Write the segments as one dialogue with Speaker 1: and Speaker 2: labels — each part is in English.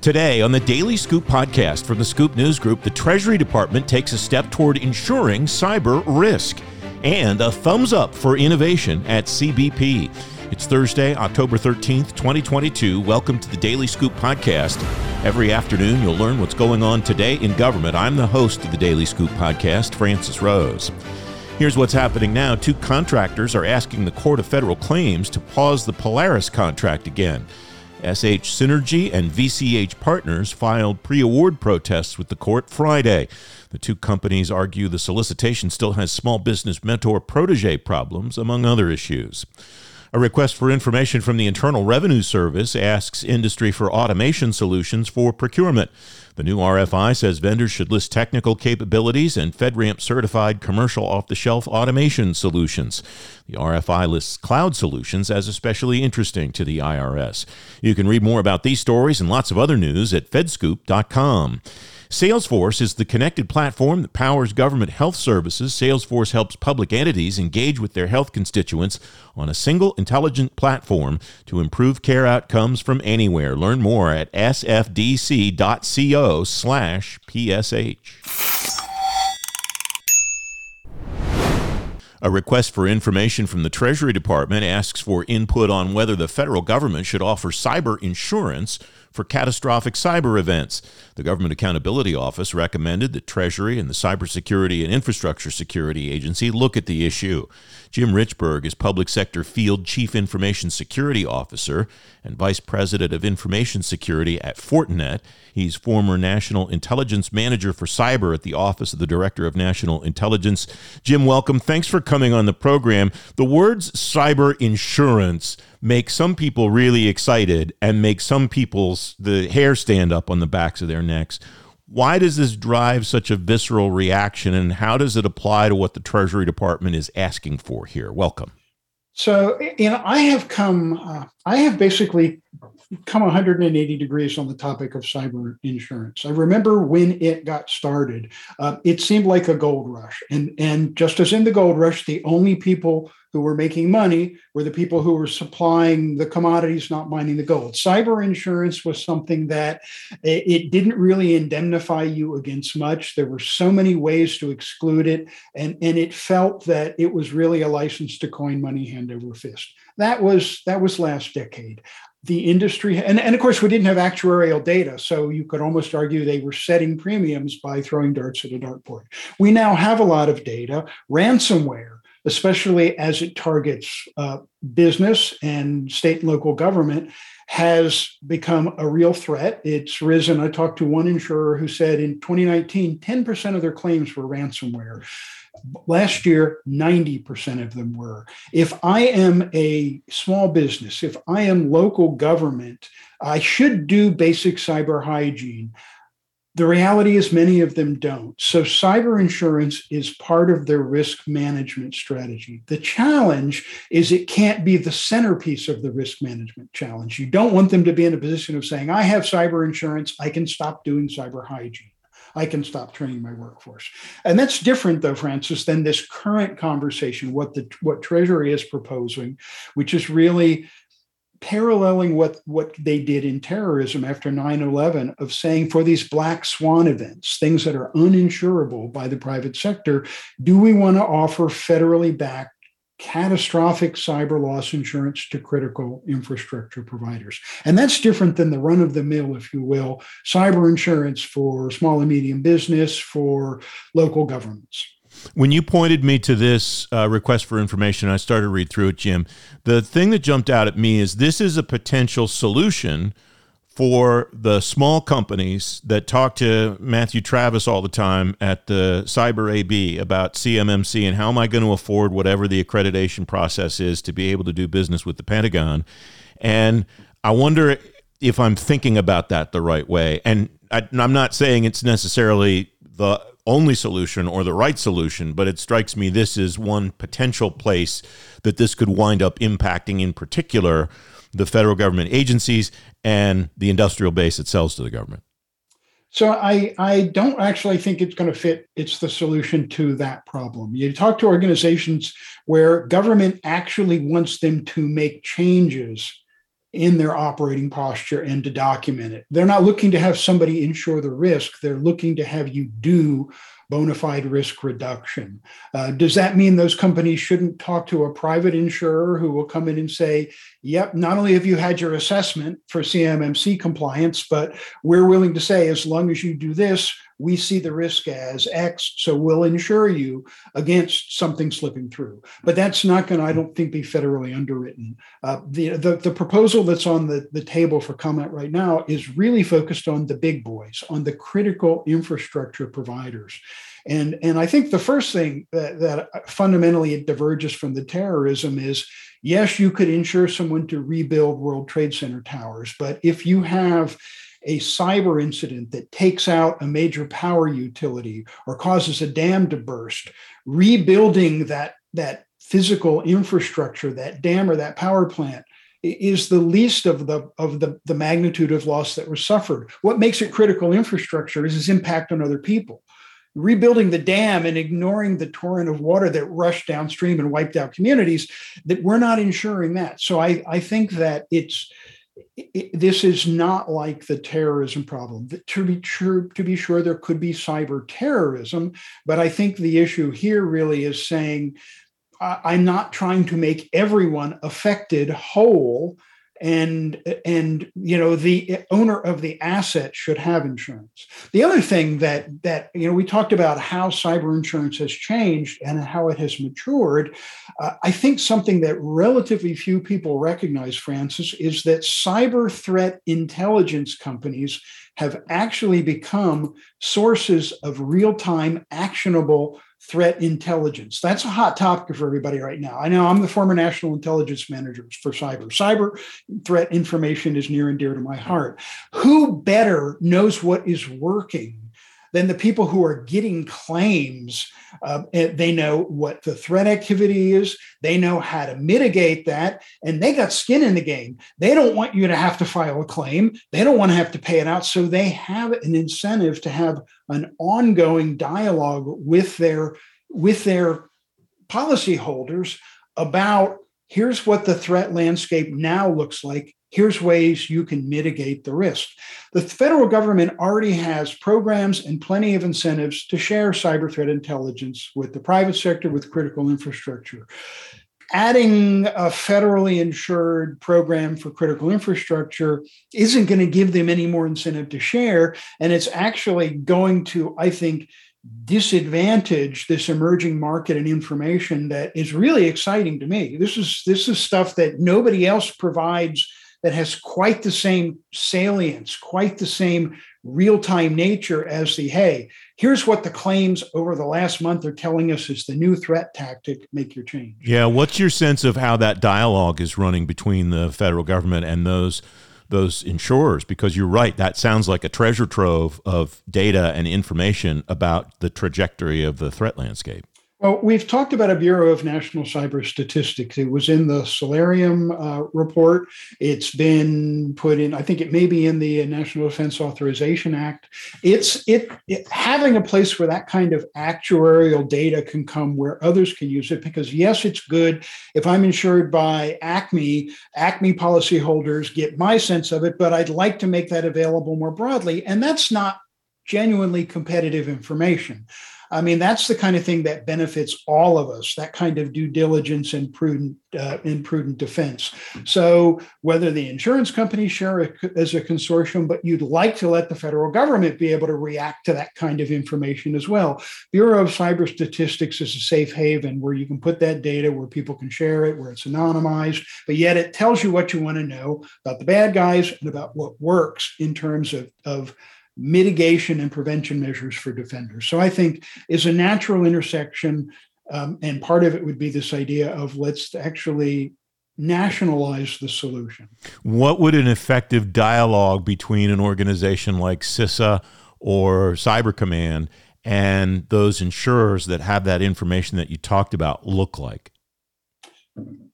Speaker 1: Today on the Daily Scoop podcast from the Scoop News Group, the Treasury Department takes a step toward insuring cyber risk and a thumbs up for innovation at CBP. It's Thursday, October 13th, 2022. Welcome to the Daily Scoop podcast. Every afternoon, you'll learn what's going on today in government. I'm the host of the Daily Scoop podcast, Francis Rose. Here's what's happening now. Two contractors are asking the Court of Federal Claims to pause the Polaris contract again. SH Synergy and VCH Partners filed pre award protests with the court Friday. The two companies argue the solicitation still has small business mentor protege problems, among other issues. A request for information from the Internal Revenue Service asks industry for automation solutions for procurement. The new RFI says vendors should list technical capabilities and FedRAMP certified commercial off the shelf automation solutions. The RFI lists cloud solutions as especially interesting to the IRS. You can read more about these stories and lots of other news at fedscoop.com. Salesforce is the connected platform that powers government health services. Salesforce helps public entities engage with their health constituents on a single intelligent platform to improve care outcomes from anywhere. Learn more at sfdc.co/psh. A request for information from the Treasury Department asks for input on whether the federal government should offer cyber insurance for catastrophic cyber events. The Government Accountability Office recommended that Treasury and the Cybersecurity and Infrastructure Security Agency look at the issue. Jim Richberg is Public Sector Field Chief Information Security Officer and Vice President of Information Security at Fortinet. He's former National Intelligence Manager for Cyber at the Office of the Director of National Intelligence. Jim, welcome. Thanks for coming on the program. The words cyber insurance make some people really excited and make some people's the hair stand up on the backs of their necks. Why does this drive such a visceral reaction and how does it apply to what the Treasury Department is asking for here? Welcome.
Speaker 2: So, you know, I have come, uh, I have basically come 180 degrees on the topic of cyber insurance. I remember when it got started, uh, it seemed like a gold rush. And, and just as in the gold rush, the only people who were making money were the people who were supplying the commodities, not mining the gold. Cyber insurance was something that it didn't really indemnify you against much. There were so many ways to exclude it, and, and it felt that it was really a license to coin money hand over fist. That was that was last decade the industry and, and of course we didn't have actuarial data so you could almost argue they were setting premiums by throwing darts at a dartboard we now have a lot of data ransomware especially as it targets uh, business and state and local government, has become a real threat. It's risen. I talked to one insurer who said in 2019, 10% of their claims were ransomware. Last year, 90% of them were. If I am a small business, if I am local government, I should do basic cyber hygiene. The reality is, many of them don't. So, cyber insurance is part of their risk management strategy. The challenge is it can't be the centerpiece of the risk management challenge. You don't want them to be in a position of saying, I have cyber insurance, I can stop doing cyber hygiene. I can stop training my workforce. And that's different, though, Francis, than this current conversation, what the what Treasury is proposing, which is really paralleling what what they did in terrorism after 9-11 of saying for these black swan events things that are uninsurable by the private sector do we want to offer federally backed catastrophic cyber loss insurance to critical infrastructure providers? And that's different than the run of the mill if you will cyber insurance for small and medium business for local governments
Speaker 1: when you pointed me to this uh, request for information, I started to read through it, Jim. The thing that jumped out at me is this is a potential solution for the small companies that talk to Matthew Travis all the time at the Cyber AB about CMMC and how am I going to afford whatever the accreditation process is to be able to do business with the Pentagon. And I wonder if I'm thinking about that the right way. And I, I'm not saying it's necessarily the only solution or the right solution, but it strikes me this is one potential place that this could wind up impacting, in particular, the federal government agencies and the industrial base that sells to the government.
Speaker 2: So I, I don't actually think it's going to fit. It's the solution to that problem. You talk to organizations where government actually wants them to make changes in their operating posture and to document it. They're not looking to have somebody insure the risk, they're looking to have you do bona fide risk reduction. Uh, does that mean those companies shouldn't talk to a private insurer who will come in and say, yep, not only have you had your assessment for CMMC compliance, but we're willing to say, as long as you do this, we see the risk as X, so we'll insure you against something slipping through. But that's not going to, I don't think, be federally underwritten. Uh, the, the, the proposal that's on the, the table for comment right now is really focused on the big boys, on the critical infrastructure providers. And, and I think the first thing that, that fundamentally it diverges from the terrorism is yes, you could insure someone to rebuild World Trade Center towers, but if you have a cyber incident that takes out a major power utility or causes a dam to burst, rebuilding that, that physical infrastructure, that dam or that power plant, is the least of the of the, the magnitude of loss that was suffered. What makes it critical infrastructure is its impact on other people. Rebuilding the dam and ignoring the torrent of water that rushed downstream and wiped out communities, that we're not insuring that. So I, I think that it's it, this is not like the terrorism problem. To be true, to be sure, there could be cyber terrorism, but I think the issue here really is saying I'm not trying to make everyone affected whole and and you know the owner of the asset should have insurance. The other thing that that you know we talked about how cyber insurance has changed and how it has matured. Uh, i think something that relatively few people recognize francis is that cyber threat intelligence companies have actually become sources of real-time actionable threat intelligence. That's a hot topic for everybody right now. I know I'm the former national intelligence manager for cyber. Cyber threat information is near and dear to my heart. Who better knows what is working then the people who are getting claims, uh, eh, they know what the threat activity is, they know how to mitigate that, and they got skin in the game. They don't want you to have to file a claim, they don't want to have to pay it out. So they have an incentive to have an ongoing dialogue with their with their policyholders about here's what the threat landscape now looks like Here's ways you can mitigate the risk. The federal government already has programs and plenty of incentives to share cyber threat intelligence with the private sector, with critical infrastructure. Adding a federally insured program for critical infrastructure isn't going to give them any more incentive to share. And it's actually going to, I think, disadvantage this emerging market and information that is really exciting to me. This is this is stuff that nobody else provides that has quite the same salience, quite the same real time nature as the hey, here's what the claims over the last month are telling us is the new threat tactic, make your change.
Speaker 1: Yeah. What's your sense of how that dialogue is running between the federal government and those? Those insurers because you're right that sounds like a treasure trove of data and information about the trajectory of the threat landscape
Speaker 2: well, we've talked about a Bureau of National Cyber Statistics. It was in the Solarium uh, report. It's been put in, I think it may be in the National Defense Authorization Act. It's it, it having a place where that kind of actuarial data can come where others can use it. Because yes, it's good if I'm insured by Acme, Acme policyholders get my sense of it, but I'd like to make that available more broadly. And that's not genuinely competitive information. I mean, that's the kind of thing that benefits all of us. That kind of due diligence and prudent uh, and prudent defense. So whether the insurance companies share it as a consortium, but you'd like to let the federal government be able to react to that kind of information as well. Bureau of Cyber Statistics is a safe haven where you can put that data where people can share it, where it's anonymized, but yet it tells you what you want to know about the bad guys and about what works in terms of, of mitigation and prevention measures for defenders. So I think is a natural intersection. Um, and part of it would be this idea of let's actually nationalize the solution.
Speaker 1: What would an effective dialogue between an organization like CISA or Cyber Command and those insurers that have that information that you talked about look like?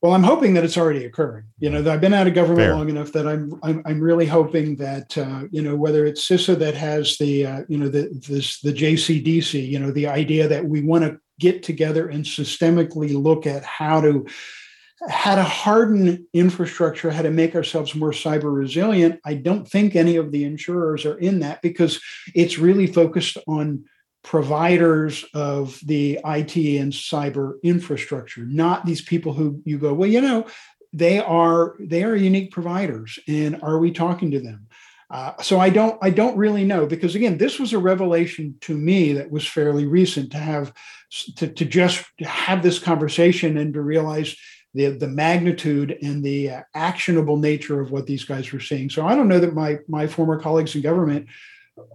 Speaker 2: Well, I'm hoping that it's already occurring. You know, I've been out of government Fair. long enough that I'm, I'm I'm really hoping that uh, you know whether it's CISA that has the uh, you know the this the JCDC, you know, the idea that we want to get together and systemically look at how to how to harden infrastructure, how to make ourselves more cyber resilient. I don't think any of the insurers are in that because it's really focused on providers of the IT and cyber infrastructure, not these people who you go, well, you know, they are they are unique providers, and are we talking to them? Uh, so I don't I don't really know because again this was a revelation to me that was fairly recent to have to, to just have this conversation and to realize the the magnitude and the uh, actionable nature of what these guys were seeing. So I don't know that my my former colleagues in government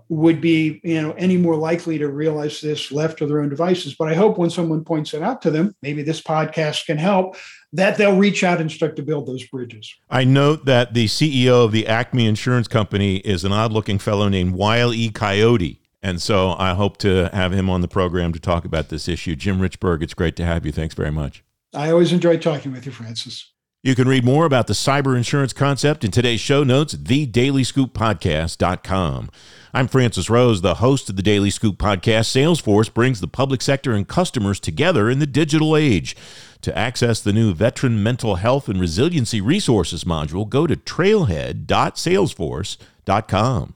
Speaker 2: would be you know any more likely to realize this left to their own devices. But i hope when someone points it out to them maybe this podcast can help that they'll reach out and start to build those bridges.
Speaker 1: I note that the ceo of the acme insurance company is an odd looking fellow named Wile E. Coyote. And so i hope to have him on the program to talk about this issue. Jim Richberg it's great to have you. Thanks very much.
Speaker 2: I always enjoy talking with you francis
Speaker 1: you can read more about the cyber insurance concept in today's show notes thedailyscooppodcast.com. I'm Francis Rose, the host of the Daily Scoop podcast. Salesforce brings the public sector and customers together in the digital age. To access the new Veteran Mental Health and Resiliency Resources module, go to trailhead.salesforce.com.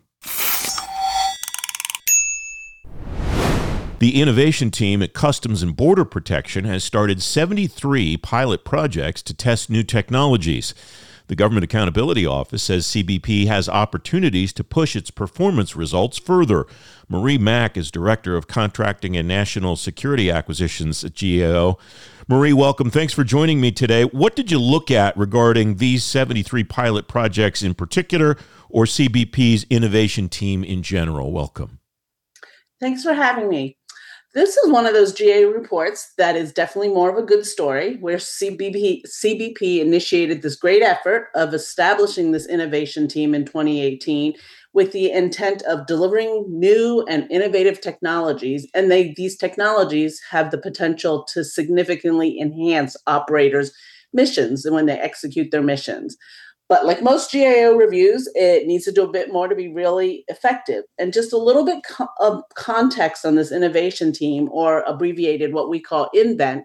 Speaker 1: The innovation team at Customs and Border Protection has started 73 pilot projects to test new technologies. The Government Accountability Office says CBP has opportunities to push its performance results further. Marie Mak is Director of Contracting and National Security Acquisitions at GAO. Marie, welcome. Thanks for joining me today. What did you look at regarding these 73 pilot projects in particular, or CBP's innovation team in general? Welcome.
Speaker 3: Thanks for having me. This is one of those GA reports that is definitely more of a good story, where CBP, CBP initiated this great effort of establishing this innovation team in 2018 with the intent of delivering new and innovative technologies. And they, these technologies have the potential to significantly enhance operators' missions when they execute their missions. But like most GAO reviews, it needs to do a bit more to be really effective. And just a little bit co- of context on this innovation team, or abbreviated what we call INVNT.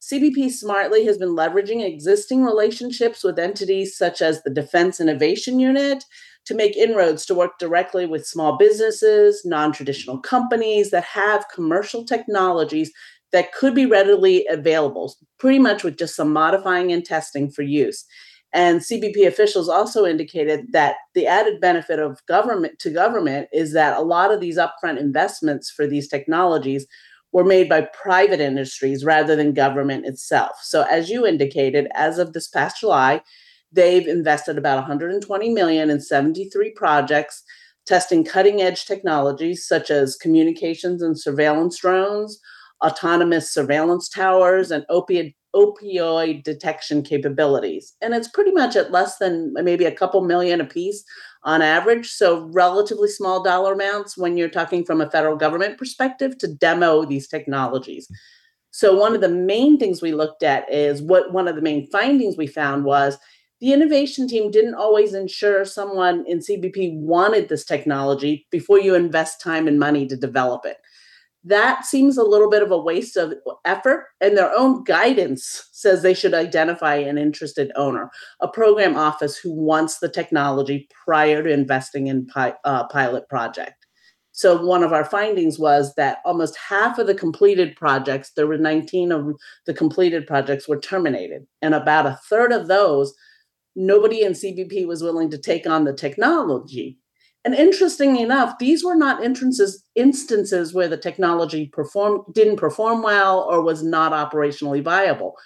Speaker 3: CBP Smartly has been leveraging existing relationships with entities such as the Defense Innovation Unit to make inroads to work directly with small businesses, non traditional companies that have commercial technologies that could be readily available, pretty much with just some modifying and testing for use. And CBP officials also indicated that the added benefit of government to government is that a lot of these upfront investments for these technologies were made by private industries rather than government itself. So as you indicated, as of this past July, they've invested about 120 million in 73 projects testing cutting edge technologies such as communications and surveillance drones, autonomous surveillance towers, and opiate opioid detection capabilities. And it's pretty much at less than maybe a couple million a piece on average. So, relatively small dollar amounts when you're talking from a federal government perspective to demo these technologies. So, one of the main things we looked at is what one of the main findings we found was the innovation team didn't always ensure someone in CBP wanted this technology before you invest time and money to develop it that seems a little bit of a waste of effort and their own guidance says they should identify an interested owner a program office who wants the technology prior to investing in pi- uh, pilot project. So one of our findings was that almost half of the completed projects there were 19 of the completed projects were terminated and about a third of those nobody in cbp was willing to take on the technology and interestingly enough, these were not instances where the technology perform didn't perform well or was not operationally viable.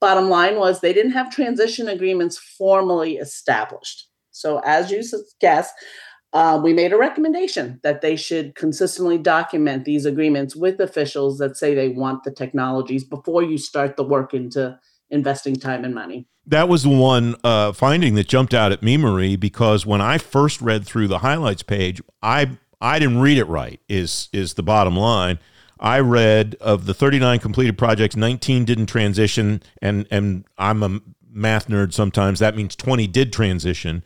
Speaker 3: Bottom line was they didn't have transition agreements formally established. So, as you guessed, uh, we made a recommendation that they should consistently document these agreements with officials that say they want the technologies before you start the work into investing time and money.
Speaker 1: That was the one uh, finding that jumped out at me, Marie, because when I first read through the highlights page, I I didn't read it right. Is is the bottom line? I read of the 39 completed projects, 19 didn't transition, and and I'm a math nerd. Sometimes that means 20 did transition.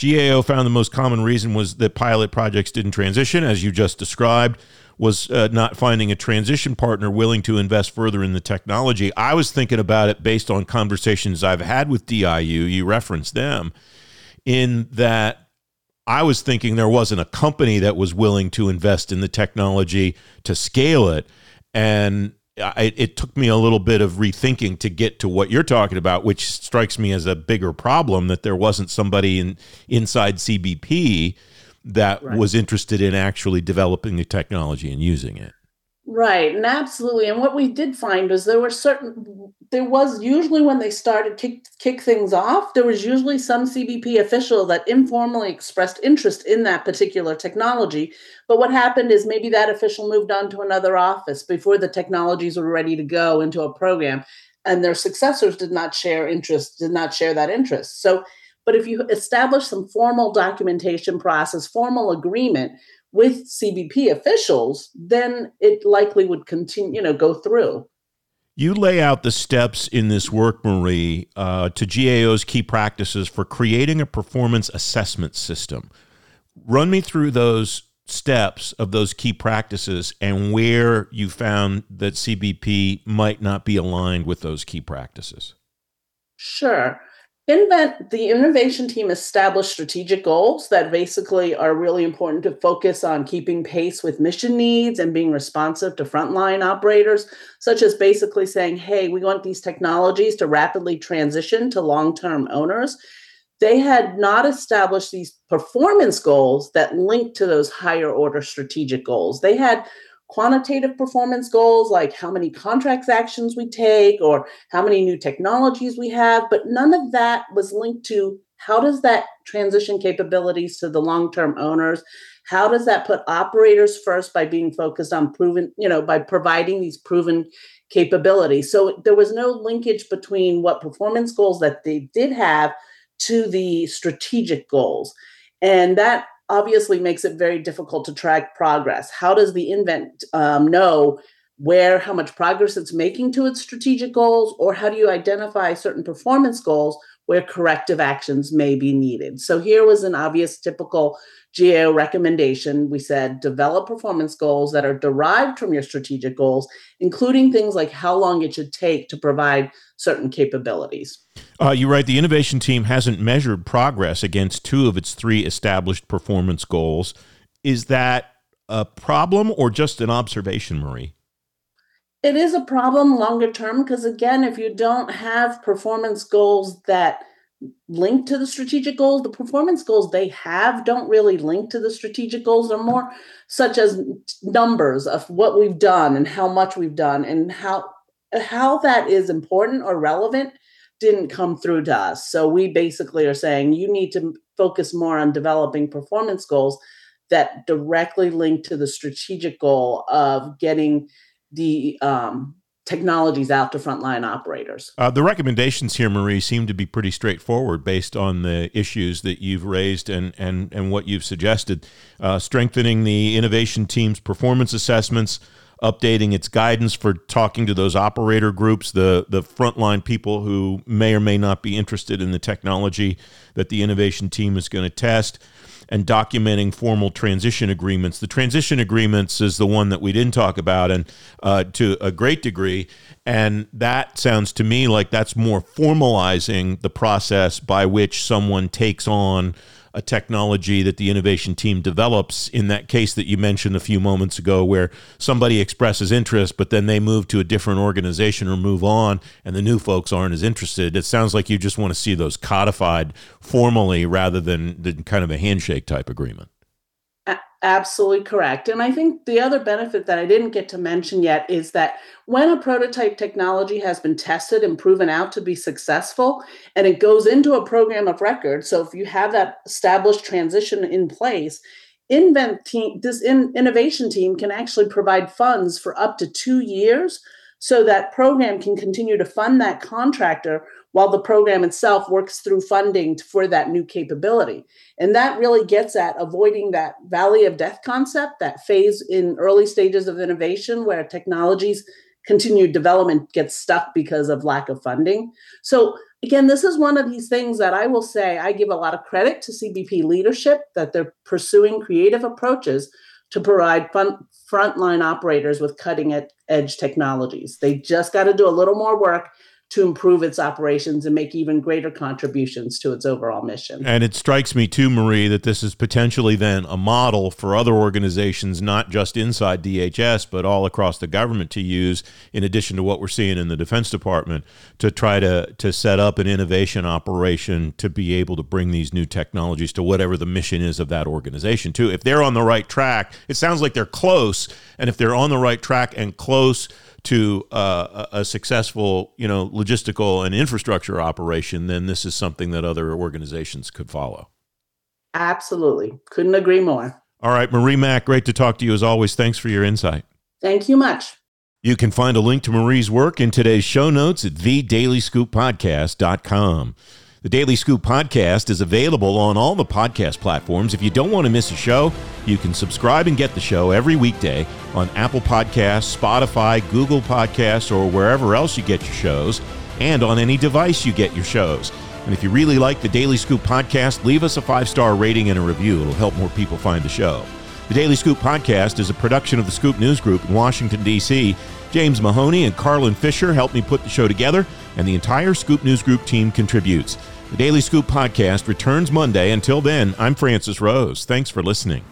Speaker 1: GAO found the most common reason was that pilot projects didn't transition, as you just described was uh, not finding a transition partner willing to invest further in the technology. I was thinking about it based on conversations I've had with DIU. You referenced them in that I was thinking there wasn't a company that was willing to invest in the technology to scale it. And I, it took me a little bit of rethinking to get to what you're talking about, which strikes me as a bigger problem that there wasn't somebody in inside CBP that right. was interested in actually developing the technology and using it.
Speaker 3: Right, and absolutely. And what we did find was there were certain, there was usually when they started kick kick things off, there was usually some CBP official that informally expressed interest in that particular technology. But what happened is maybe that official moved on to another office before the technologies were ready to go into a program, and their successors did not share interest, did not share that interest. So, but if you establish some formal documentation process, formal agreement with CBP officials, then it likely would continue, you know, go through.
Speaker 1: You lay out the steps in this work, Marie, uh, to GAO's key practices for creating a performance assessment system. Run me through those steps of those key practices and where you found that CBP might not be aligned with those key practices.
Speaker 3: Sure. INVNT the innovation team established strategic goals that basically are really important to focus on keeping pace with mission needs and being responsive to frontline operators, such as basically saying, hey, we want these technologies to rapidly transition to long term owners. They had not established these performance goals that linked to those higher order strategic goals. They had quantitative performance goals like how many contracts actions we take or how many new technologies we have but none of that was linked to how does that transition capabilities to the long-term owners? How does that put operators first by being focused on proven you know by providing these proven capabilities? So there was no linkage between what performance goals that they did have to the strategic goals. And that obviously makes it very difficult to track progress. How does the INVNT um, know where, how much progress it's making to its strategic goals, or how do you identify certain performance goals where corrective actions may be needed? So here was an obvious typical GAO recommendation. We said develop performance goals that are derived from your strategic goals, including things like how long it should take to provide certain capabilities.
Speaker 1: Uh, you're right. The innovation team hasn't measured progress against two of its three established performance goals. Is that a problem or just an observation, Marie?
Speaker 3: It is a problem longer term because, again, if you don't have performance goals that link to the strategic goals, the performance goals they have don't really link to the strategic goals. They're more such as numbers of what we've done and how much we've done and how how that is important or relevant didn't come through to us. So we basically are saying you need to focus more on developing performance goals that directly link to the strategic goal of getting the um, technologies out to frontline operators.
Speaker 1: Uh, the recommendations here, Marie, seem to be pretty straightforward based on the issues that you've raised and and and what you've suggested. Uh, strengthening the innovation team's performance assessments updating its guidance for talking to those operator groups, the the frontline people who may or may not be interested in the technology that the innovation team is going to test, and documenting formal transition agreements. The transition agreements is the one that we didn't talk about, and uh, to a great degree, and that sounds to me like that's more formalizing the process by which someone takes on a technology that the innovation team develops. In that case that you mentioned a few moments ago where somebody expresses interest but then they move to a different organization or move on and the new folks aren't as interested. It sounds like you just want to see those codified formally rather than, kind of a handshake type agreement
Speaker 3: Absolutely correct. And I think the other benefit that I didn't get to mention yet is that when a prototype technology has been tested and proven out to be successful and it goes into a program of record, so if you have that established transition in place, INVNT team this in, innovation team can actually provide funds for up to 2 years so that program can continue to fund that contractor while the program itself works through funding for that new capability. And that really gets at avoiding that valley of death concept, that phase in early stages of innovation where technologies continued development gets stuck because of lack of funding. So again, this is one of these things that I will say I give a lot of credit to CBP leadership that they're pursuing creative approaches to provide fun, frontline operators with cutting edge technologies. They just got to do a little more work to improve its operations and make even greater contributions to its overall mission.
Speaker 1: And it strikes me too, Marie, that this is potentially then a model for other organizations, not just inside DHS, but all across the government to use, in addition to what we're seeing in the Defense Department, to try to, to set up an innovation operation to be able to bring these new technologies to whatever the mission is of that organization, too. If they're on the right track, it sounds like they're close. And if they're on the right track and close, to uh, a successful, you know, logistical and infrastructure operation, then this is something that other organizations could follow.
Speaker 3: Absolutely. Couldn't agree more.
Speaker 1: All right, Marie Mak, great to talk to you as always. Thanks for your insight.
Speaker 3: Thank you much.
Speaker 1: You can find a link to Marie's work in today's show notes at thedailyscooppodcast.com. The Daily Scoop podcast is available on all the podcast platforms. If you don't want to miss a show, you can subscribe and get the show every weekday on Apple Podcasts, Spotify, Google Podcasts, or wherever else you get your shows, and on any device you get your shows. And if you really like the Daily Scoop podcast, leave us a five star rating and a review. It'll help more people find the show. The Daily Scoop podcast is a production of the Scoop News Group in Washington, D.C. James Mahoney and Carlin Fisher helped me put the show together, and the entire Scoop News Group team contributes. The Daily Scoop podcast returns Monday. Until then, I'm Francis Rose. Thanks for listening.